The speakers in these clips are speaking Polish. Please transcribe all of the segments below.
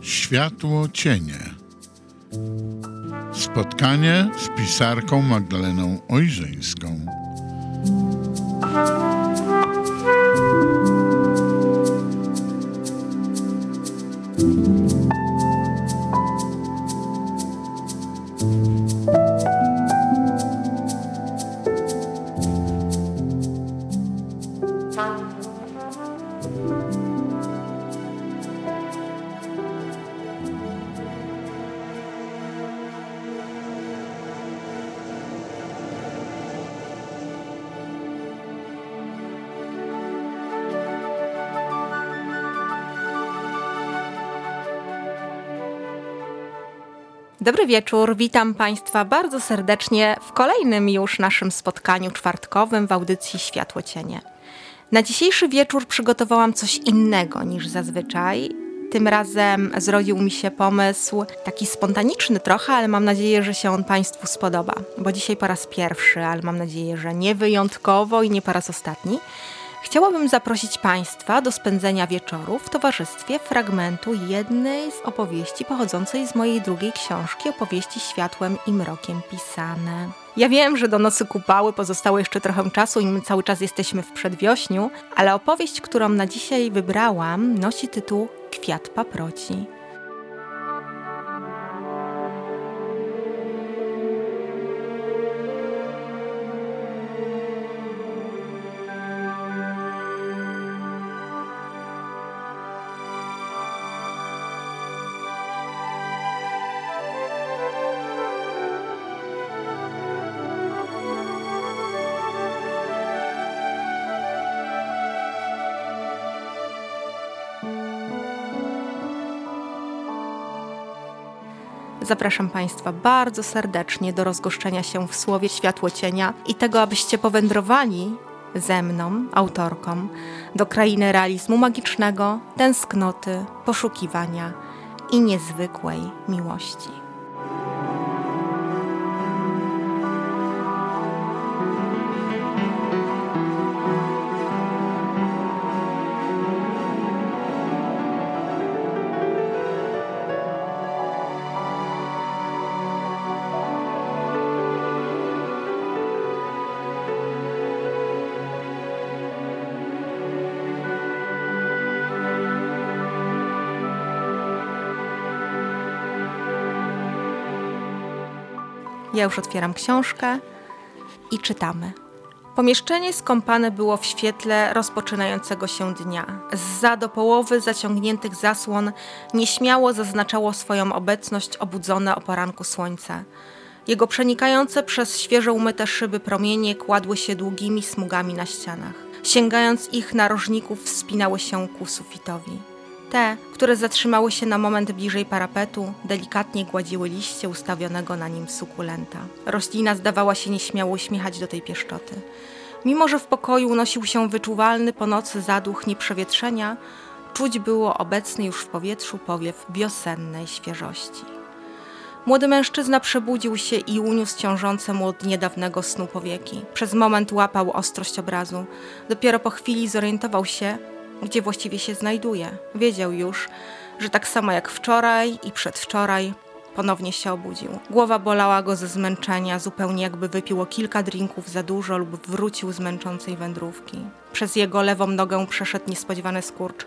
Światło cienie. Spotkanie z pisarką Magdaleną Ojrzyńską. Dobry wieczór, witam Państwa bardzo serdecznie w kolejnym już naszym spotkaniu czwartkowym w audycji Światło Cienie. Na dzisiejszy wieczór przygotowałam coś innego niż zazwyczaj. Tym razem zrodził mi się pomysł taki spontaniczny trochę, ale mam nadzieję, że się on Państwu spodoba, bo dzisiaj po raz pierwszy, ale mam nadzieję, że nie wyjątkowo i nie po raz ostatni. Chciałabym zaprosić Państwa do spędzenia wieczoru w towarzystwie fragmentu jednej z opowieści pochodzącej z mojej drugiej książki, opowieści światłem i mrokiem pisane. Ja wiem, że do nocy kupały pozostało jeszcze trochę czasu i my cały czas jesteśmy w przedwiośniu, ale opowieść, którą na dzisiaj wybrałam, nosi tytuł Kwiat paproci. Zapraszam Państwa bardzo serdecznie do rozgoszczenia się w słowie światło cienia i tego, abyście powędrowali ze mną, autorką, do krainy realizmu magicznego, tęsknoty, poszukiwania i niezwykłej miłości. Ja już otwieram książkę i czytamy. Pomieszczenie skąpane było w świetle rozpoczynającego się dnia. Zza do połowy zaciągniętych zasłon nieśmiało zaznaczało swoją obecność obudzone o poranku słońca. Jego przenikające przez świeżo umyte szyby promienie kładły się długimi smugami na ścianach. Sięgając ich narożników, wspinały się ku sufitowi. Te, które zatrzymały się na moment bliżej parapetu, delikatnie gładziły liście ustawionego na nim sukulenta. Roślina zdawała się nieśmiało uśmiechać do tej pieszczoty. Mimo, że w pokoju unosił się wyczuwalny po nocy zaduch nieprzewietrzenia, czuć było obecny już w powietrzu powiew wiosennej świeżości. Młody mężczyzna przebudził się i uniósł ciążące mu od niedawnego snu powieki. Przez moment łapał ostrość obrazu. Dopiero po chwili zorientował się, gdzie właściwie się znajduje. Wiedział już, że tak samo jak wczoraj i przedwczoraj ponownie się obudził. Głowa bolała go ze zmęczenia, zupełnie jakby wypiło kilka drinków za dużo lub wrócił z męczącej wędrówki. Przez jego lewą nogę przeszedł niespodziewany skurcz.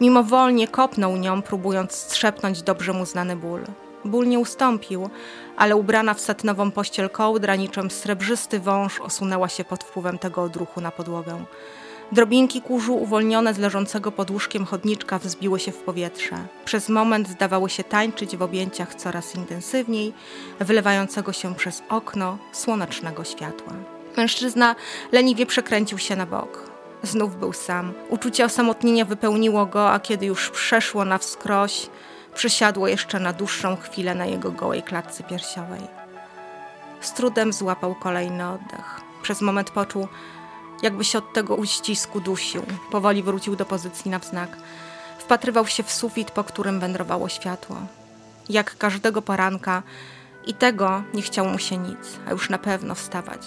Mimowolnie kopnął nią, próbując strzepnąć dobrze mu znany ból. Ból nie ustąpił, ale ubrana w satynową pościel kołdra, niczym srebrzysty wąż, osunęła się pod wpływem tego odruchu na podłogę. Drobinki kurzu uwolnione z leżącego pod łóżkiem chodniczka wzbiły się w powietrze. Przez moment zdawały się tańczyć w objęciach coraz intensywniej, wylewającego się przez okno słonecznego światła. Mężczyzna leniwie przekręcił się na bok. Znów był sam. Uczucie osamotnienia wypełniło go, a kiedy już przeszło na wskroś, przysiadło jeszcze na dłuższą chwilę na jego gołej klatce piersiowej. Z trudem złapał kolejny oddech. Przez moment poczuł, jakby się od tego uścisku dusił. Powoli wrócił do pozycji na wznak. Wpatrywał się w sufit, po którym wędrowało światło. Jak każdego poranka i tego nie chciał mu się nic, a już na pewno wstawać.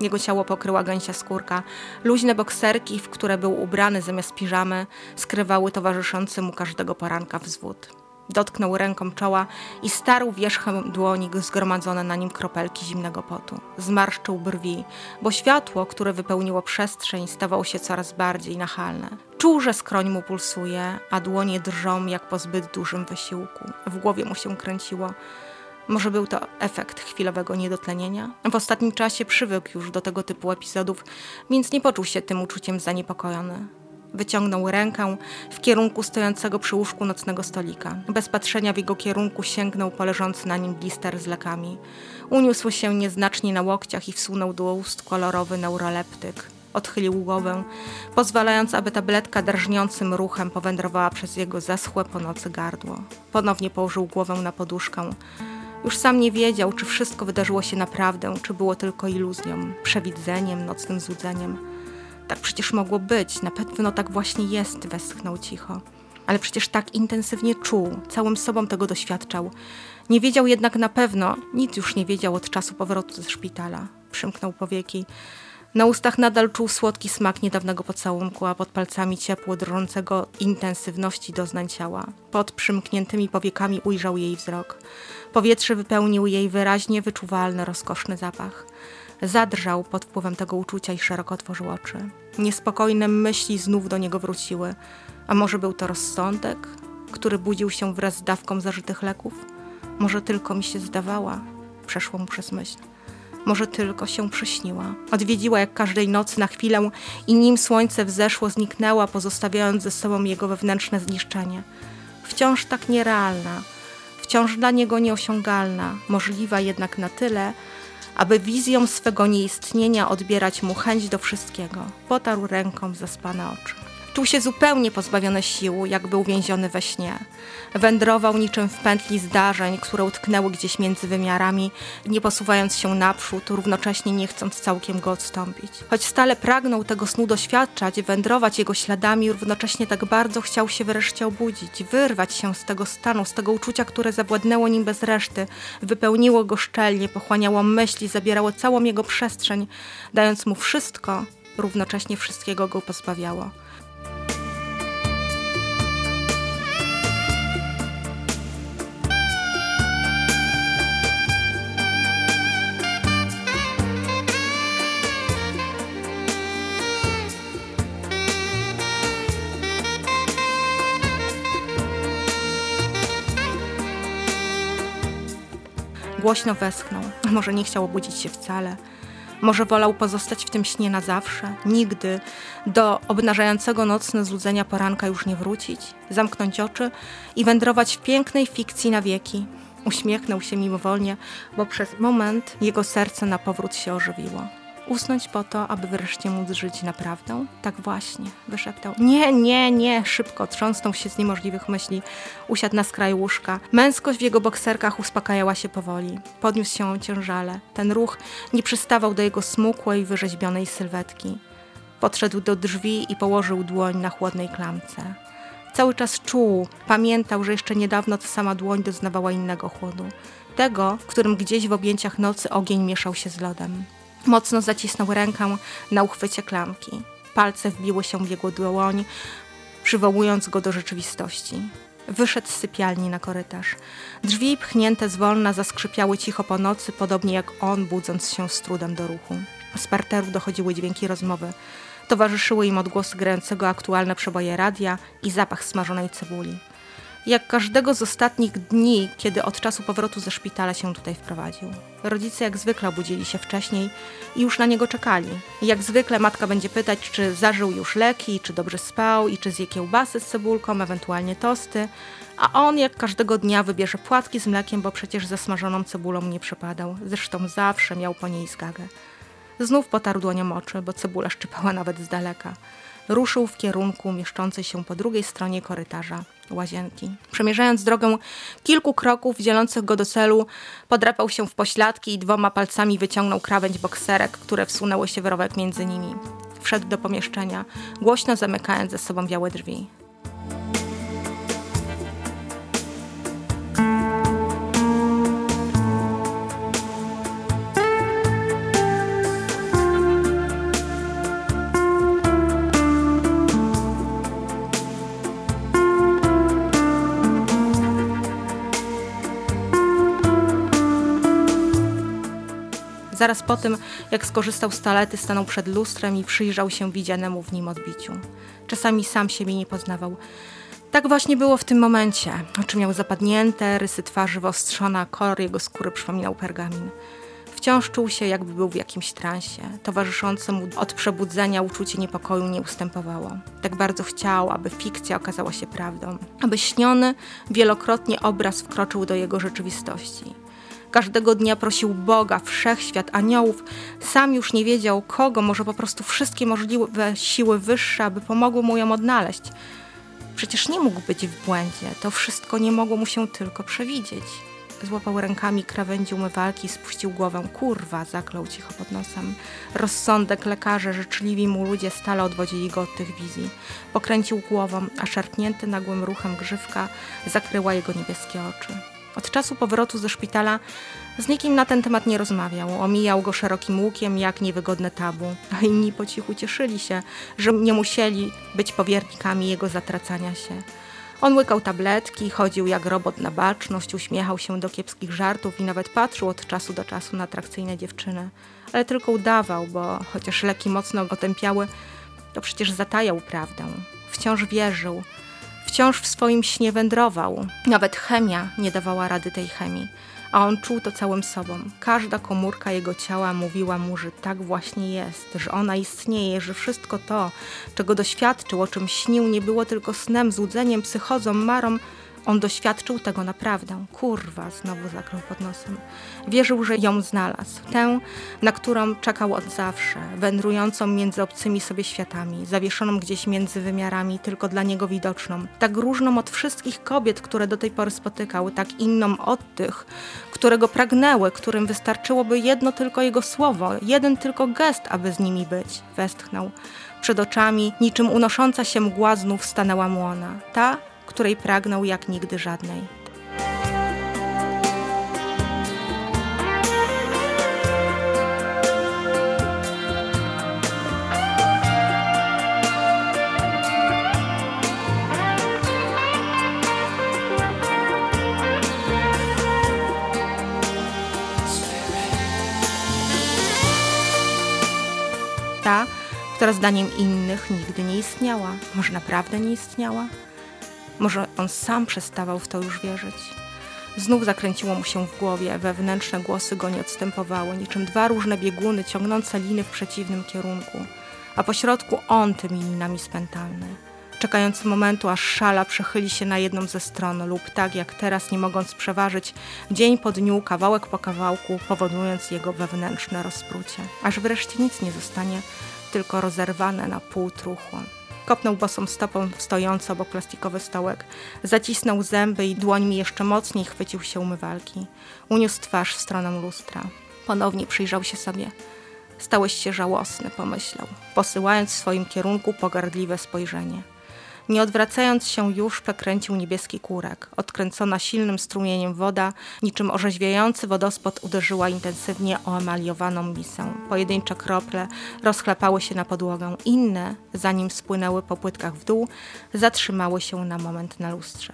Jego ciało pokryła gęsia skórka. Luźne bokserki, w które był ubrany zamiast piżamy, skrywały towarzyszący mu każdego poranka wzwód. Dotknął ręką czoła i starł wierzchem dłoni zgromadzone na nim kropelki zimnego potu. Zmarszczył brwi, bo światło, które wypełniło przestrzeń, stawało się coraz bardziej nachalne. Czuł, że skroń mu pulsuje, a dłonie drżą jak po zbyt dużym wysiłku. W głowie mu się kręciło. Może był to efekt chwilowego niedotlenienia? W ostatnim czasie przywykł już do tego typu epizodów, więc nie poczuł się tym uczuciem zaniepokojony. Wyciągnął rękę w kierunku stojącego przy łóżku nocnego stolika. Bez patrzenia w jego kierunku sięgnął po leżący na nim blister z lekami. Uniósł się nieznacznie na łokciach i wsunął do ust kolorowy neuroleptyk. Odchylił głowę, pozwalając, aby tabletka drżniącym ruchem powędrowała przez jego zaschłe po nocy gardło. Ponownie położył głowę na poduszkę. Już sam nie wiedział, czy wszystko wydarzyło się naprawdę, czy było tylko iluzją, przewidzeniem, nocnym złudzeniem. Tak przecież mogło być, na pewno tak właśnie jest, westchnął cicho. Ale przecież tak intensywnie czuł, całym sobą tego doświadczał. Nie wiedział jednak na pewno, nic już nie wiedział od czasu powrotu ze szpitala. Przymknął powieki. Na ustach nadal czuł słodki smak niedawnego pocałunku, a pod palcami ciepło drżącego intensywności doznań ciała. Pod przymkniętymi powiekami ujrzał jej wzrok. Powietrze wypełnił jej wyraźnie wyczuwalny, rozkoszny zapach. Zadrżał pod wpływem tego uczucia i szeroko otworzył oczy. Niespokojne myśli znów do niego wróciły. A może był to rozsądek, który budził się wraz z dawką zażytych leków? Może tylko mi się zdawała, przeszło mu przez myśl. Może tylko się przyśniła. Odwiedziła jak każdej nocy na chwilę i nim słońce wzeszło, zniknęła, pozostawiając ze sobą jego wewnętrzne zniszczenie. Wciąż tak nierealna, wciąż dla niego nieosiągalna, możliwa jednak na tyle, aby wizją swego nieistnienia odbierać mu chęć do wszystkiego. Potarł ręką zaspane oczy. Czuł się zupełnie pozbawiony sił, jakby uwięziony we śnie. Wędrował niczym w pętli zdarzeń, które utknęły gdzieś między wymiarami, nie posuwając się naprzód, równocześnie nie chcąc całkiem go odstąpić. Choć stale pragnął tego snu doświadczać, wędrować jego śladami, równocześnie tak bardzo chciał się wreszcie obudzić, wyrwać się z tego stanu, z tego uczucia, które zawładnęło nim bez reszty, wypełniło go szczelnie, pochłaniało myśli, zabierało całą jego przestrzeń, dając mu wszystko, równocześnie wszystkiego go pozbawiało. Głośno westchnął. Może nie chciał obudzić się wcale. Może wolał pozostać w tym śnie na zawsze, nigdy do obnażającego nocne złudzenia poranka już nie wrócić, zamknąć oczy i wędrować w pięknej fikcji na wieki. Uśmiechnął się mimowolnie, bo przez moment jego serce na powrót się ożywiło. Usnąć po to, aby wreszcie móc żyć naprawdę? Tak właśnie, wyszeptał. Nie, nie, nie, szybko trząsnął się z niemożliwych myśli. Usiadł na skraju łóżka. Męskość w jego bokserkach uspokajała się powoli. Podniósł się ciężale. Ten ruch nie przystawał do jego smukłej, wyrzeźbionej sylwetki. Podszedł do drzwi i położył dłoń na chłodnej klamce. Cały czas czuł, pamiętał, że jeszcze niedawno ta sama dłoń doznawała innego chłodu. Tego, w którym gdzieś w objęciach nocy ogień mieszał się z lodem. Mocno zacisnął rękę na uchwycie klamki. Palce wbiły się w jego dłoń, przywołując go do rzeczywistości. Wyszedł z sypialni na korytarz. Drzwi pchnięte zwolna zaskrzypiały cicho po nocy, podobnie jak on, budząc się z trudem do ruchu. Z parteru dochodziły dźwięki rozmowy. Towarzyszyły im odgłosy grającego aktualne przeboje radia i zapach smażonej cebuli jak każdego z ostatnich dni, kiedy od czasu powrotu ze szpitala się tutaj wprowadził. Rodzice jak zwykle obudzili się wcześniej i już na niego czekali. Jak zwykle matka będzie pytać, czy zażył już leki, czy dobrze spał i czy zje kiełbasy z cebulką, ewentualnie tosty, a on jak każdego dnia wybierze płatki z mlekiem, bo przecież zasmażoną cebulą nie przepadał. Zresztą zawsze miał po niej zgagę. Znów potarł dłonią oczy, bo cebula szczypała nawet z daleka ruszył w kierunku mieszczącej się po drugiej stronie korytarza łazienki. Przemierzając drogę kilku kroków dzielących go do celu, podrapał się w pośladki i dwoma palcami wyciągnął krawędź bokserek, które wsunęły się w rowek między nimi. Wszedł do pomieszczenia, głośno zamykając ze sobą białe drzwi. Zaraz po tym, jak skorzystał z talety, stanął przed lustrem i przyjrzał się widzianemu w nim odbiciu. Czasami sam siebie nie poznawał. Tak właśnie było w tym momencie. Oczy miał zapadnięte, rysy twarzy wyostrzone, a kolor jego skóry przypominał pergamin. Wciąż czuł się, jakby był w jakimś transie. Towarzyszące mu od przebudzenia uczucie niepokoju nie ustępowało. Tak bardzo chciał, aby fikcja okazała się prawdą. Aby śniony, wielokrotnie obraz wkroczył do jego rzeczywistości. Każdego dnia prosił Boga, wszechświat, aniołów. Sam już nie wiedział kogo, może po prostu wszystkie możliwe siły wyższe, aby pomogły mu ją odnaleźć. Przecież nie mógł być w błędzie. To wszystko nie mogło mu się tylko przewidzieć. Złapał rękami krawędzi umywalki i spuścił głowę. Kurwa, zaklął cicho pod nosem. Rozsądek, lekarze, życzliwi mu ludzie stale odwodzili go od tych wizji. Pokręcił głową, a szarpnięty nagłym ruchem grzywka zakryła jego niebieskie oczy. Od czasu powrotu ze szpitala z nikim na ten temat nie rozmawiał. Omijał go szerokim łukiem jak niewygodne tabu, a inni po cichu cieszyli się, że nie musieli być powiernikami jego zatracania się. On łykał tabletki, chodził jak robot na baczność, uśmiechał się do kiepskich żartów i nawet patrzył od czasu do czasu na atrakcyjne dziewczyny. Ale tylko udawał, bo chociaż leki mocno go tępiały, to przecież zatajał prawdę. Wciąż wierzył, wciąż w swoim śnie wędrował. Nawet chemia nie dawała rady tej chemii a on czuł to całym sobą. Każda komórka jego ciała mówiła mu, że tak właśnie jest, że ona istnieje, że wszystko to, czego doświadczył, o czym śnił, nie było tylko snem, złudzeniem, psychozą, marą, on doświadczył tego naprawdę. Kurwa, znowu zakrął pod nosem. Wierzył, że ją znalazł. Tę, na którą czekał od zawsze, wędrującą między obcymi sobie światami, zawieszoną gdzieś między wymiarami, tylko dla niego widoczną. Tak różną od wszystkich kobiet, które do tej pory spotykał, tak inną od tych, które go pragnęły, którym wystarczyłoby jedno tylko jego słowo, jeden tylko gest, aby z nimi być. Westchnął. Przed oczami, niczym unosząca się mgła, znów stanęła mu ona. Ta, której pragnął jak nigdy żadnej. Ta, która zdaniem innych nigdy nie istniała. Może naprawdę nie istniała? Może on sam przestawał w to już wierzyć. Znów zakręciło mu się w głowie, wewnętrzne głosy go nie odstępowały, niczym dwa różne bieguny ciągnące liny w przeciwnym kierunku, a pośrodku on tymi linami spętany, czekający momentu, aż szala przechyli się na jedną ze stron lub tak jak teraz, nie mogąc przeważyć, dzień po dniu, kawałek po kawałku, powodując jego wewnętrzne rozprucie, aż wreszcie nic nie zostanie, tylko rozerwane na pół truchło. Kopnął bosą stopą w stojący obok plastikowy stołek. Zacisnął zęby i dłońmi jeszcze mocniej chwycił się umywalki. Uniósł twarz w stronę lustra. Ponownie przyjrzał się sobie. Stałeś się żałosny, pomyślał, posyłając w swoim kierunku pogardliwe spojrzenie. Nie odwracając się już, przekręcił niebieski kurek. Odkręcona silnym strumieniem woda, niczym orzeźwiający wodospad uderzyła intensywnie o emaliowaną misę. Pojedyncze krople rozchlapały się na podłogę. Inne, zanim spłynęły po płytkach w dół, zatrzymały się na moment na lustrze.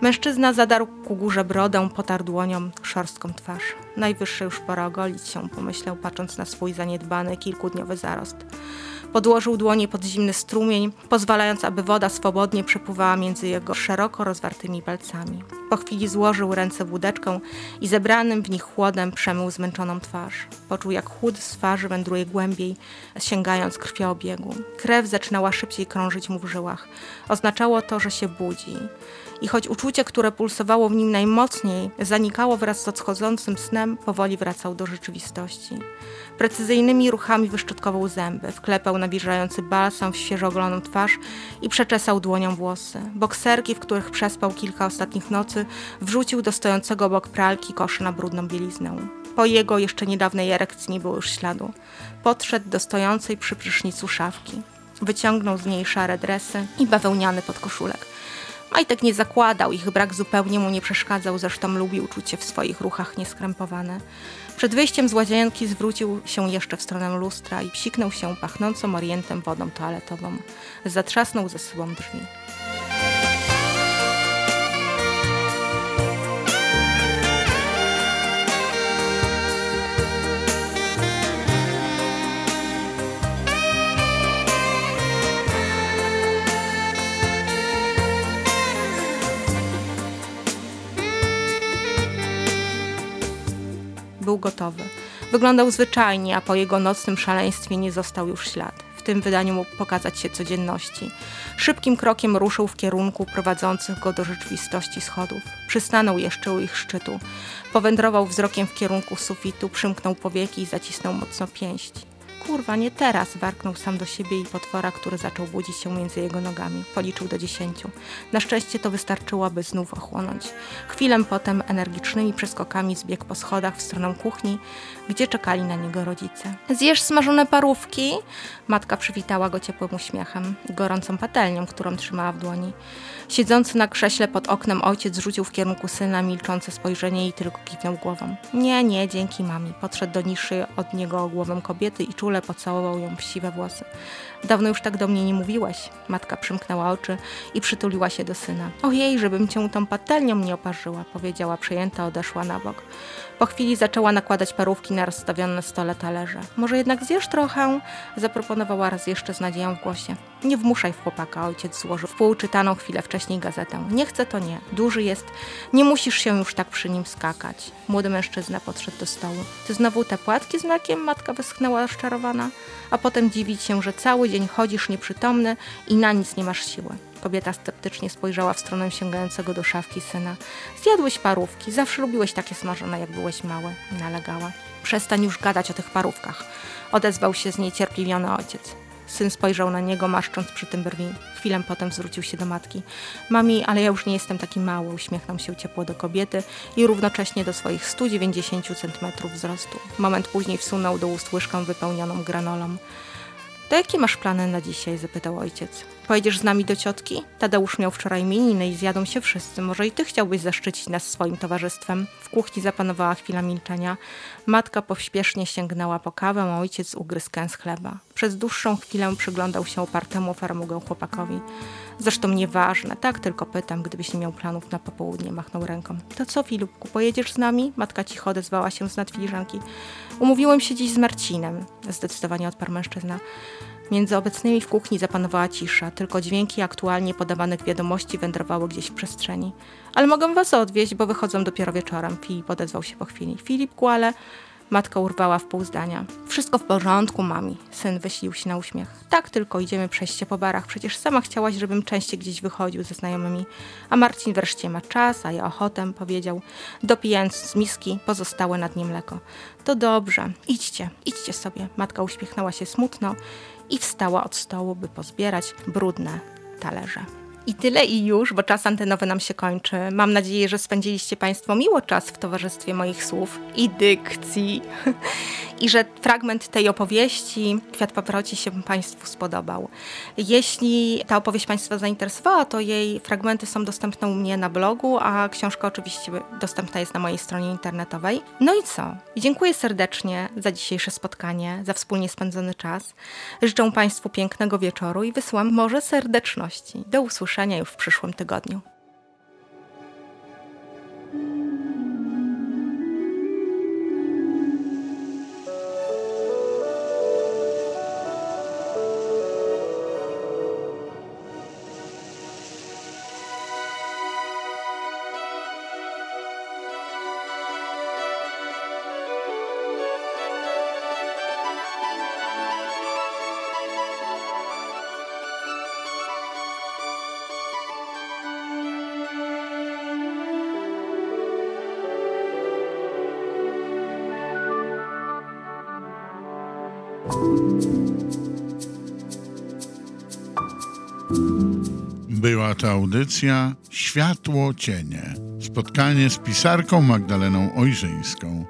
Mężczyzna zadarł ku górze brodę, potarł dłonią szorstką twarz. Najwyższe już pora ogolić się, pomyślał, patrząc na swój zaniedbany, kilkudniowy zarost. Podłożył dłonie pod zimny strumień, pozwalając, aby woda swobodnie przepływała między jego szeroko rozwartymi palcami. Po chwili złożył ręce w łódeczkę i zebranym w nich chłodem przemył zmęczoną twarz. Poczuł, jak chłód z twarzy wędruje głębiej, sięgając krwioobiegu. Krew zaczynała szybciej krążyć mu w żyłach. Oznaczało to, że się budzi. I choć uczucie, które pulsowało w nim najmocniej, zanikało wraz z odchodzącym snem, powoli wracał do rzeczywistości. Precyzyjnymi ruchami wyszczotkował zęby, wklepał nawilżający balsam w świeżo ogoloną twarz i przeczesał dłonią włosy. Bokserki, w których przespał kilka ostatnich nocy, wrzucił do stojącego obok pralki koszy na brudną bieliznę. Po jego jeszcze niedawnej erekcji nie było już śladu. Podszedł do stojącej przy prysznicu szafki. Wyciągnął z niej szare dresy i bawełniany podkoszulek. Majtek nie zakładał, ich brak zupełnie mu nie przeszkadzał, zresztą lubił czucie w swoich ruchach nieskrępowane. Przed wyjściem z łazienki zwrócił się jeszcze w stronę lustra i psiknął się pachnącą orientem wodą toaletową. Zatrzasnął ze sobą drzwi. Gotowy. Wyglądał zwyczajnie, a po jego nocnym szaleństwie nie został już ślad. W tym wydaniu mógł pokazać się codzienności. Szybkim krokiem ruszył w kierunku prowadzących go do rzeczywistości schodów. Przystanął jeszcze u ich szczytu. Powędrował wzrokiem w kierunku sufitu, przymknął powieki i zacisnął mocno pięść. Kurwa, nie teraz, warknął sam do siebie i potwora, który zaczął budzić się między jego nogami. Policzył do dziesięciu. Na szczęście to wystarczyło, by znów ochłonąć. Chwilę potem energicznymi przeskokami zbiegł po schodach w stronę kuchni, gdzie czekali na niego rodzice. Zjesz smażone parówki? Matka przywitała go ciepłym uśmiechem i gorącą patelnią, którą trzymała w dłoni. Siedzący na krześle pod oknem ojciec rzucił w kierunku syna milczące spojrzenie i tylko kiwnął głową. Nie, nie, dzięki mami. Podszedł do niższej od niego głową kobiety i czule pocałował ją w siwe włosy. Dawno już tak do mnie nie mówiłeś. Matka przymknęła oczy i przytuliła się do syna. Ojej, żebym cię tą patelnią nie oparzyła, powiedziała przejęta, odeszła na bok. Po chwili zaczęła nakładać parówki na rozstawione na stole talerze. Może jednak zjesz trochę? Zaproponowała raz jeszcze z nadzieją w głosie. Nie wmuszaj w chłopaka, ojciec złożył w półczytaną chwilę wcześniej gazetę. Nie chce to nie. Duży jest. Nie musisz się już tak przy nim skakać. Młody mężczyzna podszedł do stołu. Ty znowu te płatki z mlekiem? Matka wyschnęła rozczarowana. A potem dziwić się, że cały dzień chodzisz nieprzytomny i na nic nie masz siły. Kobieta sceptycznie spojrzała w stronę sięgającego do szafki syna. Zjadłeś parówki, zawsze lubiłeś takie smażone, jak byłeś mały, nalegała. Przestań już gadać o tych parówkach, odezwał się zniecierpliwiony ojciec. Syn spojrzał na niego, maszcząc przy tym brwi. Chwilę potem zwrócił się do matki. Mami, ale ja już nie jestem taki mały, uśmiechnął się ciepło do kobiety i równocześnie do swoich 190 cm wzrostu. Moment później wsunął do ust łyżkę wypełnioną granolą. To jakie masz plany na dzisiaj? zapytał ojciec. Pojedziesz z nami do ciotki? Tadeusz miał wczoraj imieniny i zjadą się wszyscy. Może i ty chciałbyś zaszczycić nas swoim towarzystwem? W kuchni zapanowała chwila milczenia. Matka pośpiesznie sięgnęła po kawę, a ojciec ugryzł kęs chleba. Przez dłuższą chwilę przyglądał się opartemu farmugę chłopakowi. Zresztą nieważne, tak tylko pytam, gdybyś nie miał planów na popołudnie, machnął ręką. To co, Filipku, pojedziesz z nami? Matka cicho odezwała się z nad filiżanki. Umówiłem się dziś z Marcinem, zdecydowanie odparł mężczyzna. Między obecnymi w kuchni zapanowała cisza, tylko dźwięki aktualnie podawanych wiadomości wędrowały gdzieś w przestrzeni. Ale mogę was odwieźć, bo wychodzą dopiero wieczorem. Filip odezwał się po chwili. Filipku, ale... Matka urwała w pół zdania. Wszystko w porządku, mami. Syn wysilił się na uśmiech. Tak, tylko idziemy przejść się po barach. Przecież sama chciałaś, żebym częściej gdzieś wychodził ze znajomymi. A Marcin wreszcie ma czas, a ja ochotę, powiedział, dopijając z miski pozostałe nad nim mleko. To dobrze. Idźcie, idźcie sobie. Matka uśmiechnęła się smutno i wstała od stołu, by pozbierać brudne talerze. I tyle i już, bo czas antenowy nam się kończy. Mam nadzieję, że spędziliście Państwo miło czas w towarzystwie moich słów i dykcji. I że fragment tej opowieści Kwiat Paproci się Państwu spodobał. Jeśli ta opowieść Państwa zainteresowała, to jej fragmenty są dostępne u mnie na blogu, a książka oczywiście dostępna jest na mojej stronie internetowej. No i co? Dziękuję serdecznie za dzisiejsze spotkanie, za wspólnie spędzony czas. Życzę Państwu pięknego wieczoru i wysyłam morze serdeczności. Do usłyszenia już w przyszłym tygodniu. Była to audycja Światło Cienie. Spotkanie z pisarką Magdaleną Ojrzyńską.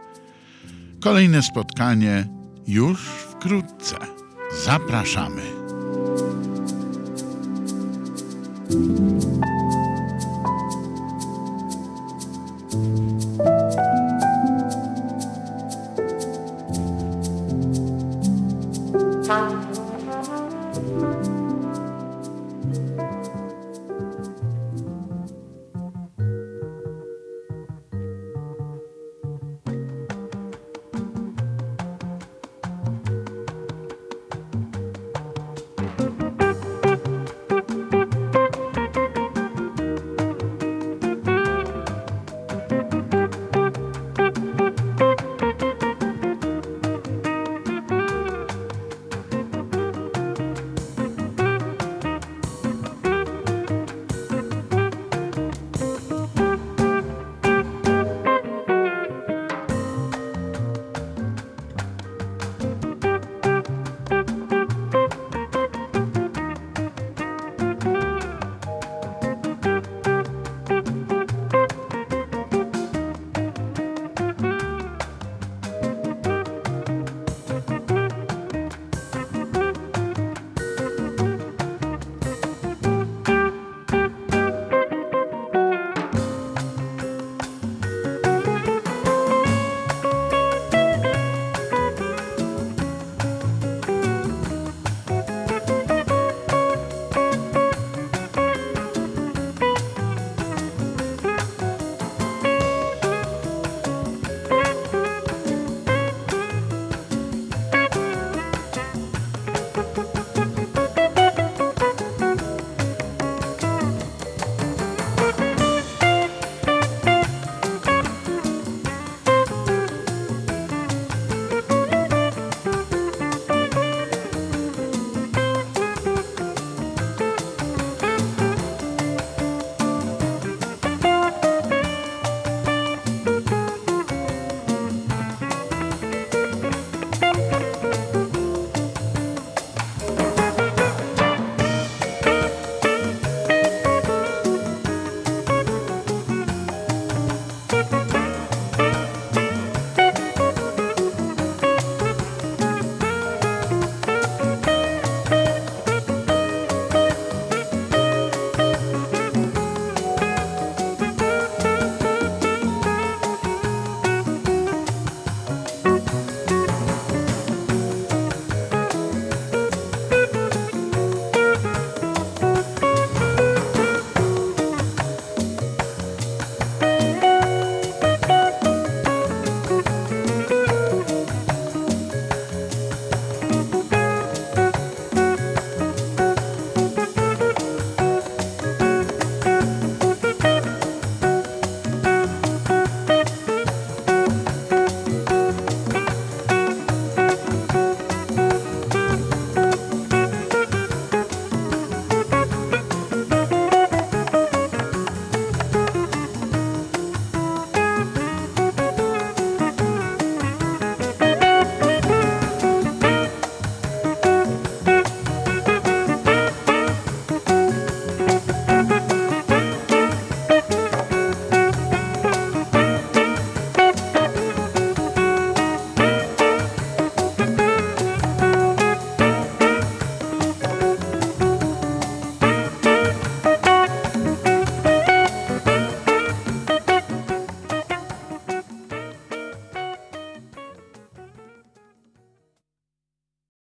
Kolejne spotkanie już wkrótce. Zapraszamy.